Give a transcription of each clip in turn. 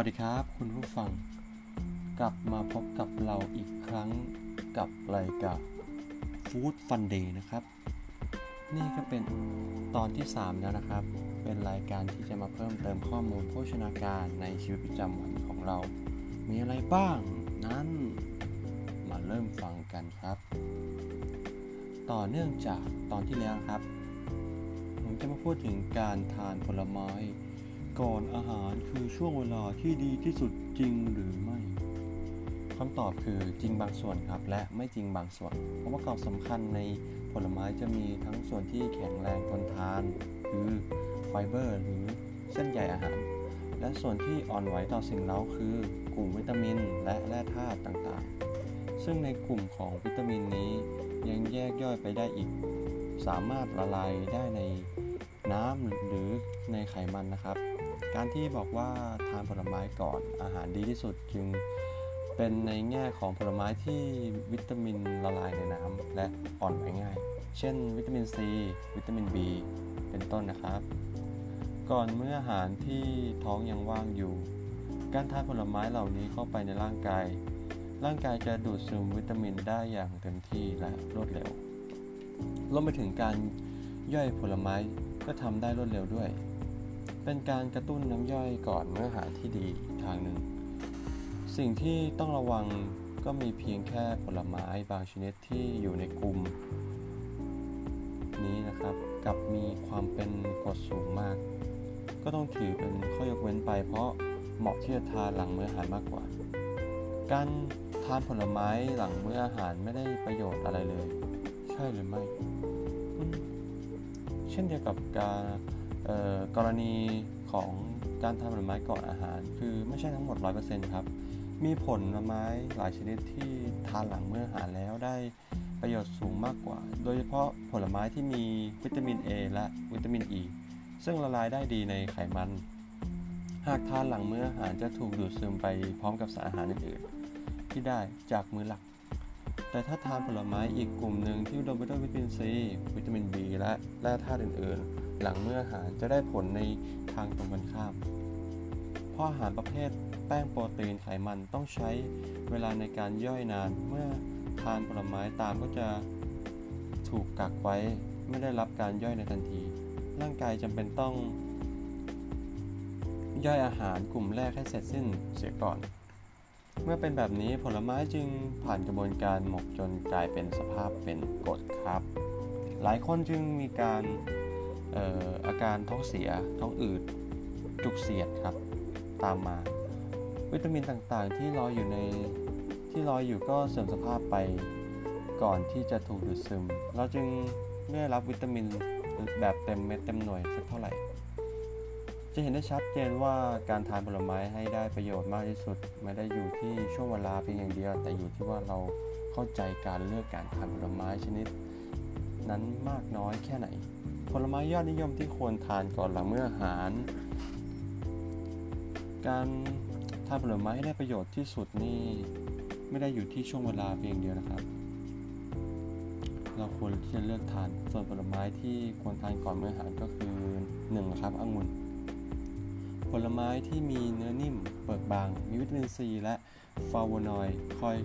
วัสดีครับ คุณผู้ฟัง กลับมาพบกับเราอีกครั้งกับรายการ Food Fun Day นะครับ นี่ก็เป็นตอนที่ 3 แล้วนะครับ เป็นรายการที่จะมาเพิ่มเติมข้อมูลโภชนาการในชีวิตประจำวันของเรา มีอะไรบ้างนั้น มาเริ่มฟังกันครับ ต่อเนื่องจากตอนที่แล้วครับ ผมจะมาพูดถึงการทานผลไม้ ก่อนอาหารคือช่วงเวลาที่ดีที่สุดจริงหรือไม่คำตอบคือจริงบางส่วนครับ และไม่จริงบางส่วนองค์ประกอบสำคัญในผลไม้จะมีทั้งส่วนที่แข็งแรงทนทานคือไฟเบอร์หรือเส้นใยอาหาร และส่วนที่อ่อนไหวต่อสิ่งเล้าคือกลุ่มวิตามินและแร่ธาตุต่างๆ ซึ่งในกลุ่มของวิตามินนี้ยังแยกย่อยไปได้อีก สามารถละลายได้ใน น้ำหรือในไขมันนะครับ การที่บอกว่าทานผลไม้ก่อนอาหารดีที่สุดจึงเป็นในแง่ของผลไม้ที่วิตามินละลายในน้ำและอ่อนไหวง่าย เช่น วิตามินซีวิตามิน B เป็นต้นนะครับ ก่อนเมื่ออาหารที่ท้องยังว่างอยู่ การทานผลไม้เหล่านี้เข้าไปในร่างกาย ร่างกายจะดูดซึมวิตามินได้อย่างเต็มที่และรวดเร็วรวมไปถึงการย่อยผลไม้ ก็ทำได้รวดเร็วด้วย เป็นการกระตุ้นน้ำย่อยก่อนเมื่ออาหารที่ดีทางหนึ่ง สิ่งที่ต้องระวังก็มีเพียงแค่ผลไม้บางชนิดที่อยู่ในกลุ่ม นี้นะครับกับมีความเป็นกรดสูงมาก ก็ต้องถือเป็นข้อยกเว้นไป เพราะเหมาะที่จะทานหลังมื้ออาหารมากกว่า การทานผลไม้หลังมื้ออาหารไม่ได้ประโยชน์อะไรเลย ใช่หรือไม่ ช่นเดียวกับการกรณีของการทานผลไม้ก่อนอาหาร คือไม่ใช่ทั้งหมด 100%ครับ มีผลไม้หลายชนิดที่ทานหลังเมื่ออาหารแล้วได้ประโยชน์สูงมากกว่า โดยเฉพาะผลไม้ที่มีวิตามิน A และวิตามิน E ซึ่งละลายได้ดีในไขมัน หากทานหลังมื้ออาหารจะถูกดูดซึมไปพร้อมกับสารอาหารอื่นๆที่ได้จากมื้อหลัก แต่ถ้าทานผลไม้อีกกลุ่มหนึ่งที่อุดมไปด้วยวิตามินซี วิตามิน B และแร่ธาตุอื่น ๆ หลังเมื้ออาหารจะได้ผลในทางตรงกันข้าม เพราะอาหารประเภทแป้งโปรตีนไขมันต้องใช้เวลาในการย่อยนาน เมื่อทานผลไม้ตามก็จะถูกกักไว้ไม่ได้รับการย่อยในทันที ร่างกายจำเป็นต้องย่อยอาหารกลุ่มแรกให้เสร็จสิ้นเสียก่อน เมื่อเป็นแบบนี้ผลไม้จึงผ่านกระบวนการหมกจนกลายเป็นสภาพเป็นกรดครับ หลายคนจึงมีการอออาการท้องเสีย ท้องอืด จุกเสียดครับ ตามมา วิตามินต่างๆ ที่รออยู่ในที่รออยู่ก็เสื่อมสภาพไปก่อนที่จะถูกดูดซึม เราจึงไม่ได้รับวิตามินแบบเต็มเม็ดเต็มหน่วยสักเท่าไหร่ จะเห็นได้ชัดเจนว่าการทานผลไม้ให้ได้ประโยชน์มากที่สุด ไม่ได้อยู่ที่ช่วงเวลาเพียงอย่างเดียว แต่อยู่ที่ว่าเราเข้าใจการเลือกการทานผลไม้ชนิด นั้นมากน้อยแค่ไหน ผลไม้ยอดนิยมที่ควรทานก่อนหลังเมื่ออาหาร การทานผลไม้ให้ได้ประโยชน์ที่สุดนี่ไม่ได้อยู่ที่ช่วงเวลาเพียงเดียวนะครับ เราควรที่จะเลือกทานส่วนผลไม้ที่ควรทานก่อนเมื่ออาหารก็คือ1ครับองุ่น ผลไม้ที่มีเนื้อนิ่มเปลือกบาง มีวิตามินซีและฟลาโวนอยด์คอย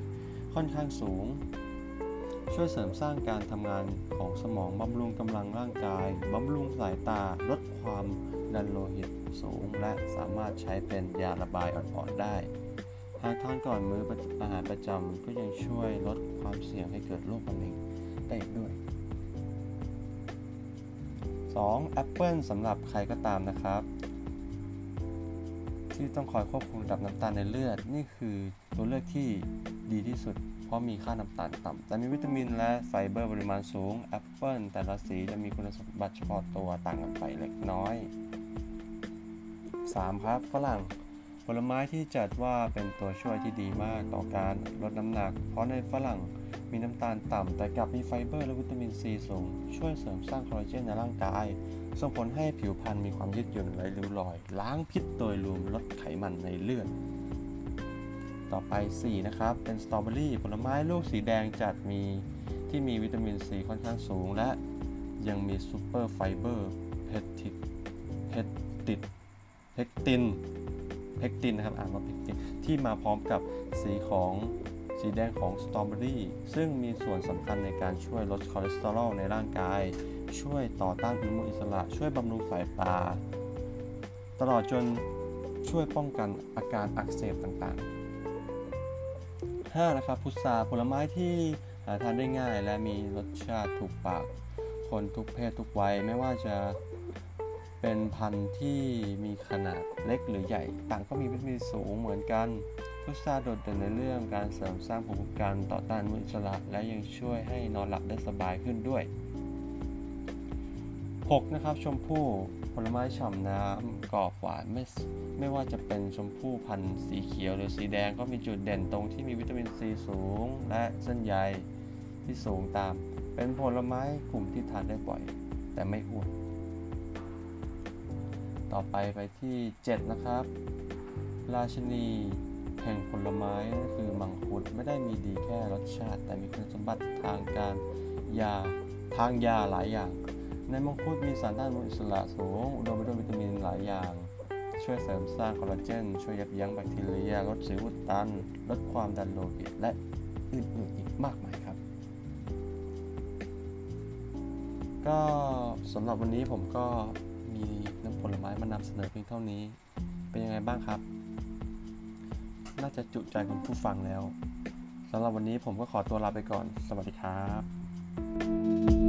ค่อนข้างสูง ช่วยเสริมสร้างการทำงานของสมองบำรุงกำลังร่างกายบำรุงสายตา ลดความดันโลหิตสูง และสามารถใช้เป็นยาระบายอ่อนๆได้ หากทานก่อนมื้ออาหารประจำก็ยังช่วยลดความเสี่ยงให้เกิดโรคมะเร็งได้อีกด้วย 2. แอปเปิลสำหรับใครก็ตามนะครับ ที่ต้องคอยควบคุมระดับน้ำตาลในเลือด นี่คือตัวเลือกที่ดีที่สุด เพราะมีค่าน้ำตาลต่ำแต่มีวิตามินและไฟเบอร์ปริมาณสูงแอปเปิลแต่ละสีจะมีคุณสมบัติเฉพาะตัวต่างกันไปเล็กน้อย 3. ครับฝรั่งผลไม้ที่จัดว่าเป็นตัวช่วยที่ดีมากต่อการลดน้ำหนัก เพราะในฝรั่ง มีน้ำตาลต่ำ แต่กลับมีไฟเบอร์และวิตามินซีสูง ช่วยเสริมสร้างคอลลาเจนในร่างกาย ส่งผลให้ผิวพรรณมีความยืดหยุ่นไร้ริ้วรอย ล้างพิษโดยรวมลดไขมันในเลือด ต่อไป 4 นะครับ เป็นสตรอเบอรี่ผลไม้ลูกสีแดงจัดมีที่มีวิตามินซีค่อนข้างสูง และยังมีซูเปอร์ไฟเบอร์เพปติดเพปติดเพกตินเพกตินนะครับอ่านว่าเพกตินที่มาพร้อมกับสีของ สีแดงของสตรอเบอรี่ซึ่งมีส่วนสำคัญในการช่วยลดคอเลสเตอรอลในร่างกาย ช่วยต่อต้านอนุมูลอิสระ ช่วยบำรุงสายตา ตลอดจนช่วยป้องกันอาการอักเสบต่างๆ 5. นะครับพุทราผลไม้ที่หาทานได้ง่าย และมีรสชาติถูกปาก คนทุกเพศทุกวัยไม่ว่าจะเป็นพันธุ์ที่มีขนาดเล็กหรือใหญ่ ต่างก็มีวิตามินสูงเหมือนกัน พุทราโดดเด่นในเรื่องการเสริมสร้างภูมิคุ้มกันต่อต้านอนุมูลอิสระและยังช่วยให้นอนหลับได้สบายขึ้นด้วย 6. นะครับชมพู่ผลไม้ฉ่ำน้ำกรอบหวานไม่ไม่ว่าจะเป็นชมพู่พันธุ์สีเขียวหรือสีแดงก็มีจุดเด่นตรงที่มีวิตามินซีสูง และเส้นใยที่สูงตาม เป็นผลไม้กลุ่มที่ทานได้บ่อย แต่ไม่อ้วนต่อไปไปที่ 7 นะครับ ราชินี แห่งผลไม้คือมังคุดไม่ได้มีดีแค่รสชาติ แต่มีคุณสมบัติทางการยาทางยาหลายอย่าง ในมังคุดมีสารต้านอนุมูลอิสระสูงอุดมไปด้วยวิตามินหลายอย่าง ช่วยเสริมสร้างคอลลาเจน ช่วยยับยั้งแบคทีเรียลดสิวอุดตัน ลดความดันโลหิตและอื่นๆอีกมากมายครับ ก็สำหรับวันนี้ผมก็มีน้ำผลไม้มานำเสนอเพียงเท่านี้ เป็นยังไงบ้างครับ น่าจะจุใจคุณผู้ฟังแล้วสำหรับวันนี้ผมก็ขอตัวลาไปก่อน สวัสดีครับ